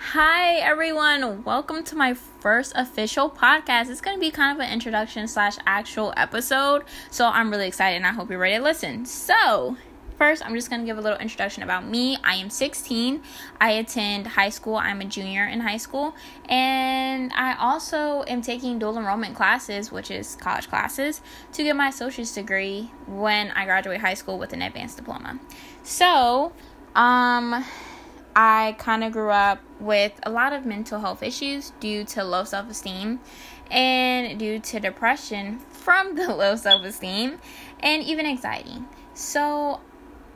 Hi everyone, welcome to my first official podcast. It's going to be kind of an introduction slash actual episode, so I'm really excited and I hope you're ready to listen. So, first, I'm just going to give a little introduction about me. I am 16. I attend high school. I'm a junior in high school, and I also am taking dual enrollment classes, which is college classes, to get my associate's degree when I graduate high school with an advanced diploma. So, um I kind of grew up with a lot of mental health issues due to low self esteem and due to depression from the low self esteem and even anxiety. So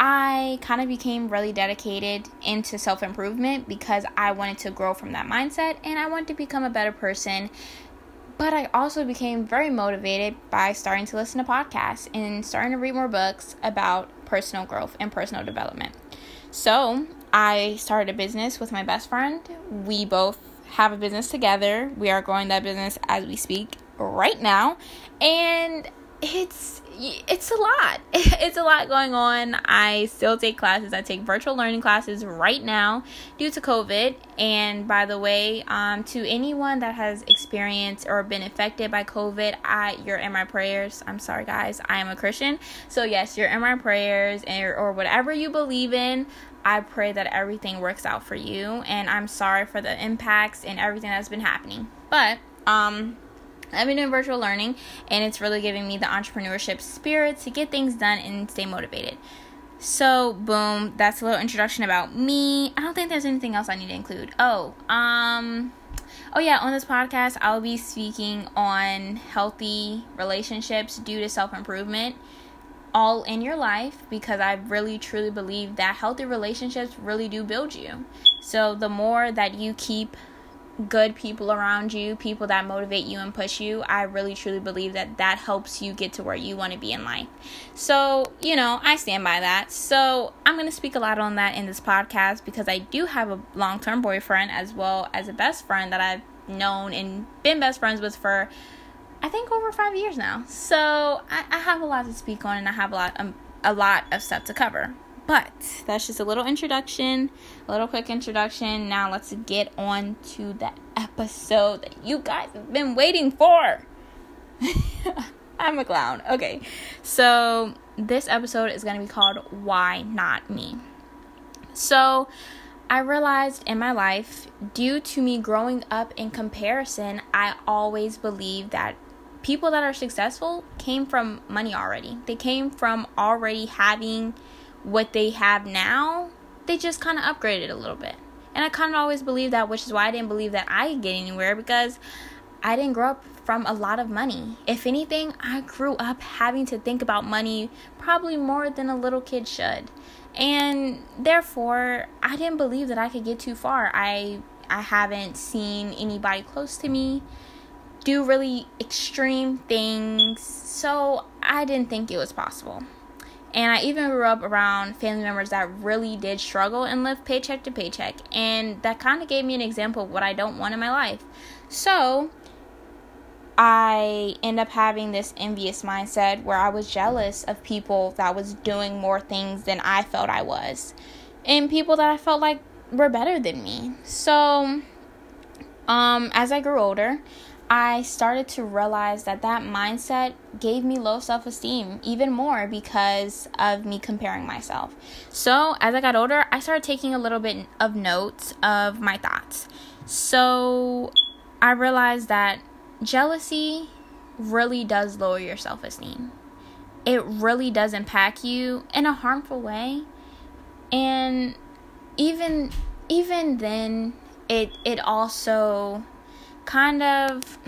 I kind of became really dedicated into self improvement because I wanted to grow from that mindset and I wanted to become a better person. But I also became very motivated by starting to listen to podcasts and starting to read more books about personal growth and personal development. So I started a business with my best friend. We both have a business together. We are growing that business as we speak right now. And it's it's a lot. It's a lot going on. I still take classes. I take virtual learning classes right now due to COVID. And by the way, um, to anyone that has experienced or been affected by COVID, I you're in my prayers. I'm sorry, guys. I am a Christian, so yes, you're in my prayers, and or whatever you believe in. I pray that everything works out for you, and I'm sorry for the impacts and everything that's been happening. But um I've been doing virtual learning and it's really giving me the entrepreneurship spirit to get things done and stay motivated. So, boom, that's a little introduction about me. I don't think there's anything else I need to include. Oh, um Oh yeah, on this podcast I'll be speaking on healthy relationships due to self-improvement all in your life because I really truly believe that healthy relationships really do build you. So, the more that you keep good people around you, people that motivate you and push you, I really truly believe that that helps you get to where you want to be in life. So, you know, I stand by that. So, I'm going to speak a lot on that in this podcast because I do have a long term boyfriend as well as a best friend that I've known and been best friends with for I think over five years now. So I, I have a lot to speak on and I have a lot um, a lot of stuff to cover. But that's just a little introduction, a little quick introduction. Now let's get on to the episode that you guys have been waiting for. I'm a clown. Okay. So this episode is going to be called Why Not Me. So I realized in my life, due to me growing up in comparison, I always believed that people that are successful came from money already. They came from already having what they have now, they just kind of upgraded a little bit. And I kind of always believed that, which is why I didn't believe that I could get anywhere because I didn't grow up from a lot of money. If anything, I grew up having to think about money probably more than a little kid should. And therefore, I didn't believe that I could get too far. I I haven't seen anybody close to me do really extreme things. So, I didn't think it was possible. And I even grew up around family members that really did struggle and live paycheck to paycheck. And that kind of gave me an example of what I don't want in my life. So I end up having this envious mindset where I was jealous of people that was doing more things than I felt I was. And people that I felt like were better than me. So um as I grew older, I started to realize that that mindset gave me low self esteem even more because of me comparing myself. So, as I got older, I started taking a little bit of notes of my thoughts. So, I realized that jealousy really does lower your self esteem. It really does impact you in a harmful way. And even even then it it also kind of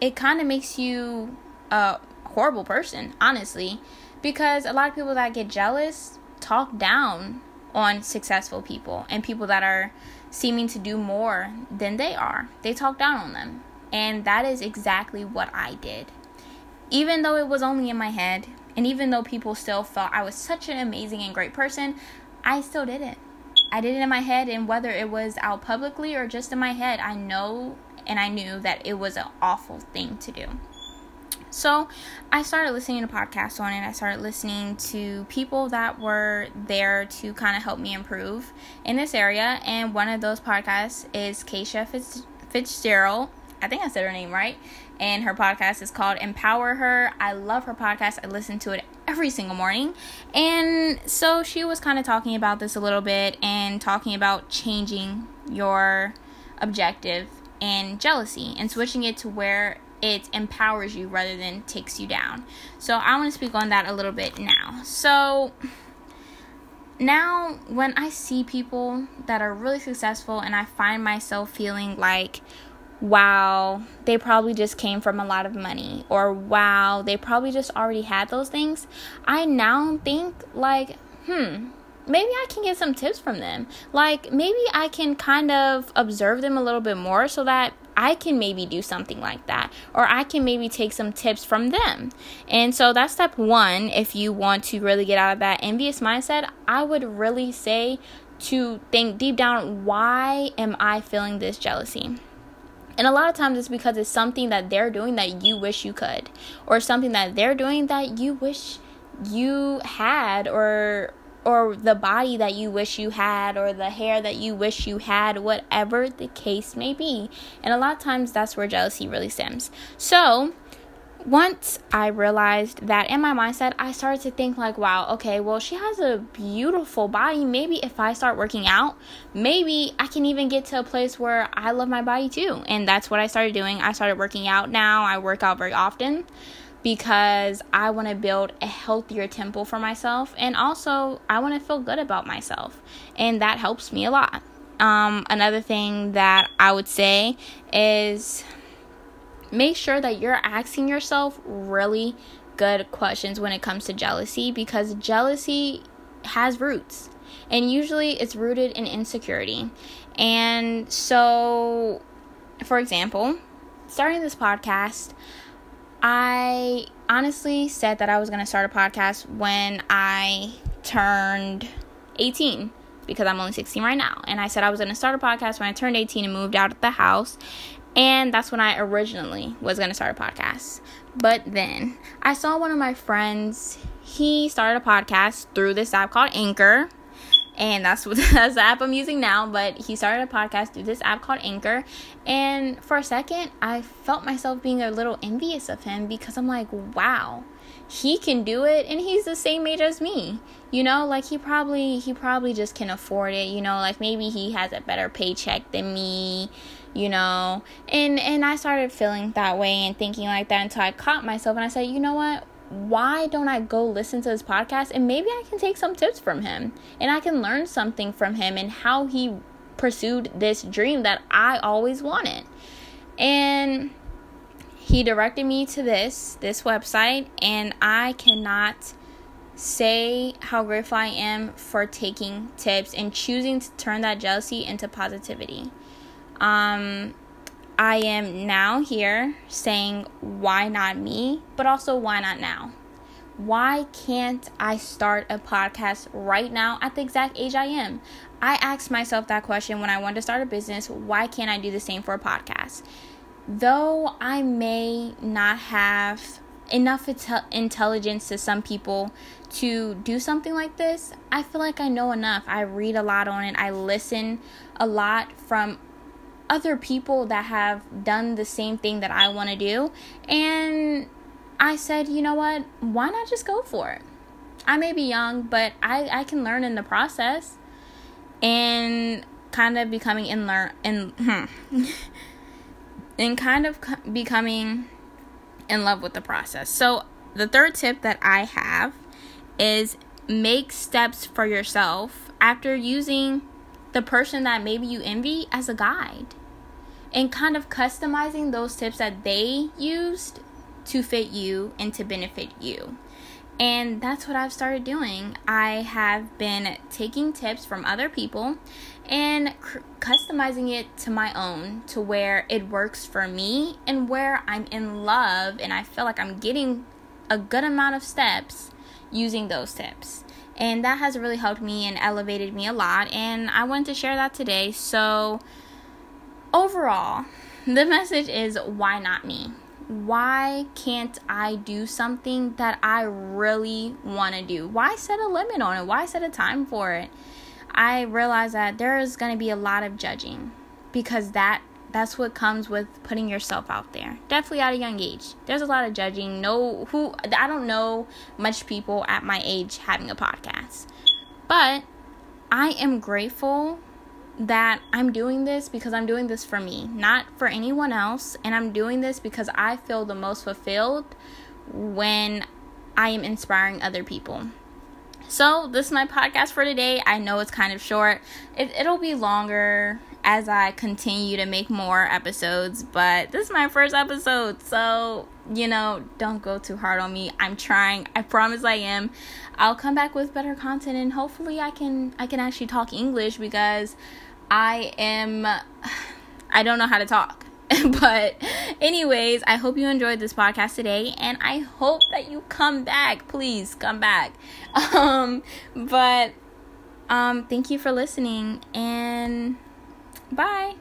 it kind of makes you a horrible person, honestly, because a lot of people that get jealous talk down on successful people and people that are seeming to do more than they are. They talk down on them. And that is exactly what I did. Even though it was only in my head, and even though people still felt I was such an amazing and great person, I still did it. I did it in my head, and whether it was out publicly or just in my head, I know and I knew that it was an awful thing to do. So I started listening to podcasts on it. I started listening to people that were there to kind of help me improve in this area. And one of those podcasts is Keisha Fitz- Fitzgerald. I think I said her name right. And her podcast is called Empower Her. I love her podcast. I listen to it every single morning. And so she was kind of talking about this a little bit and talking about changing your objective and jealousy and switching it to where it empowers you rather than takes you down. So I want to speak on that a little bit now. So now when I see people that are really successful and I find myself feeling like wow, they probably just came from a lot of money or wow, they probably just already had those things, I now think like, hmm, maybe I can get some tips from them. Like maybe I can kind of observe them a little bit more so that I can maybe do something like that, or I can maybe take some tips from them. And so that's step one. If you want to really get out of that envious mindset, I would really say to think deep down why am I feeling this jealousy? And a lot of times it's because it's something that they're doing that you wish you could, or something that they're doing that you wish you had, or or the body that you wish you had or the hair that you wish you had, whatever the case may be. And a lot of times that's where jealousy really stems. So, once I realized that in my mindset, I started to think, like, wow, okay, well, she has a beautiful body. Maybe if I start working out, maybe I can even get to a place where I love my body too. And that's what I started doing. I started working out now. I work out very often because I want to build a healthier temple for myself and also I want to feel good about myself and that helps me a lot. Um, another thing that I would say is make sure that you're asking yourself really good questions when it comes to jealousy because jealousy has roots and usually it's rooted in insecurity. And so, for example, starting this podcast, I honestly said that I was going to start a podcast when I turned 18 because I'm only 16 right now. And I said I was going to start a podcast when I turned 18 and moved out of the house. And that's when I originally was going to start a podcast. But then I saw one of my friends, he started a podcast through this app called Anchor and that's what that's the app I'm using now. But he started a podcast through this app called Anchor, and for a second, I felt myself being a little envious of him because I'm like, wow, he can do it, and he's the same age as me. You know, like he probably he probably just can afford it. You know, like maybe he has a better paycheck than me. You know, and and I started feeling that way and thinking like that until I caught myself and I said, you know what? Why don't I go listen to his podcast and maybe I can take some tips from him and I can learn something from him and how he pursued this dream that I always wanted. And he directed me to this this website and I cannot say how grateful I am for taking tips and choosing to turn that jealousy into positivity. Um I am now here saying, why not me? But also, why not now? Why can't I start a podcast right now at the exact age I am? I asked myself that question when I wanted to start a business. Why can't I do the same for a podcast? Though I may not have enough intel- intelligence to some people to do something like this, I feel like I know enough. I read a lot on it, I listen a lot from other people that have done the same thing that I want to do. And I said, you know what? Why not just go for it? I may be young, but I, I can learn in the process and kind of becoming in learn in hmm, and kind of becoming in love with the process. So the third tip that I have is make steps for yourself after using the person that maybe you envy as a guide and kind of customizing those tips that they used to fit you and to benefit you. And that's what I've started doing. I have been taking tips from other people and customizing it to my own to where it works for me and where I'm in love and I feel like I'm getting a good amount of steps using those tips. And that has really helped me and elevated me a lot. And I wanted to share that today. So, overall, the message is why not me? why can't I do something that I really want to do? Why set a limit on it? Why set a time for it? I realize that there is going to be a lot of judging because that that's what comes with putting yourself out there. Definitely at a young age. There's a lot of judging. No who I don't know much people at my age having a podcast. But I am grateful that I'm doing this because I'm doing this for me, not for anyone else. And I'm doing this because I feel the most fulfilled when I am inspiring other people. So, this is my podcast for today. I know it's kind of short, it, it'll be longer as I continue to make more episodes, but this is my first episode. So, you know, don't go too hard on me. I'm trying. I promise I am. I'll come back with better content and hopefully I can I can actually talk English because I am I don't know how to talk. but anyways, I hope you enjoyed this podcast today and I hope that you come back. Please come back. Um but um thank you for listening and bye.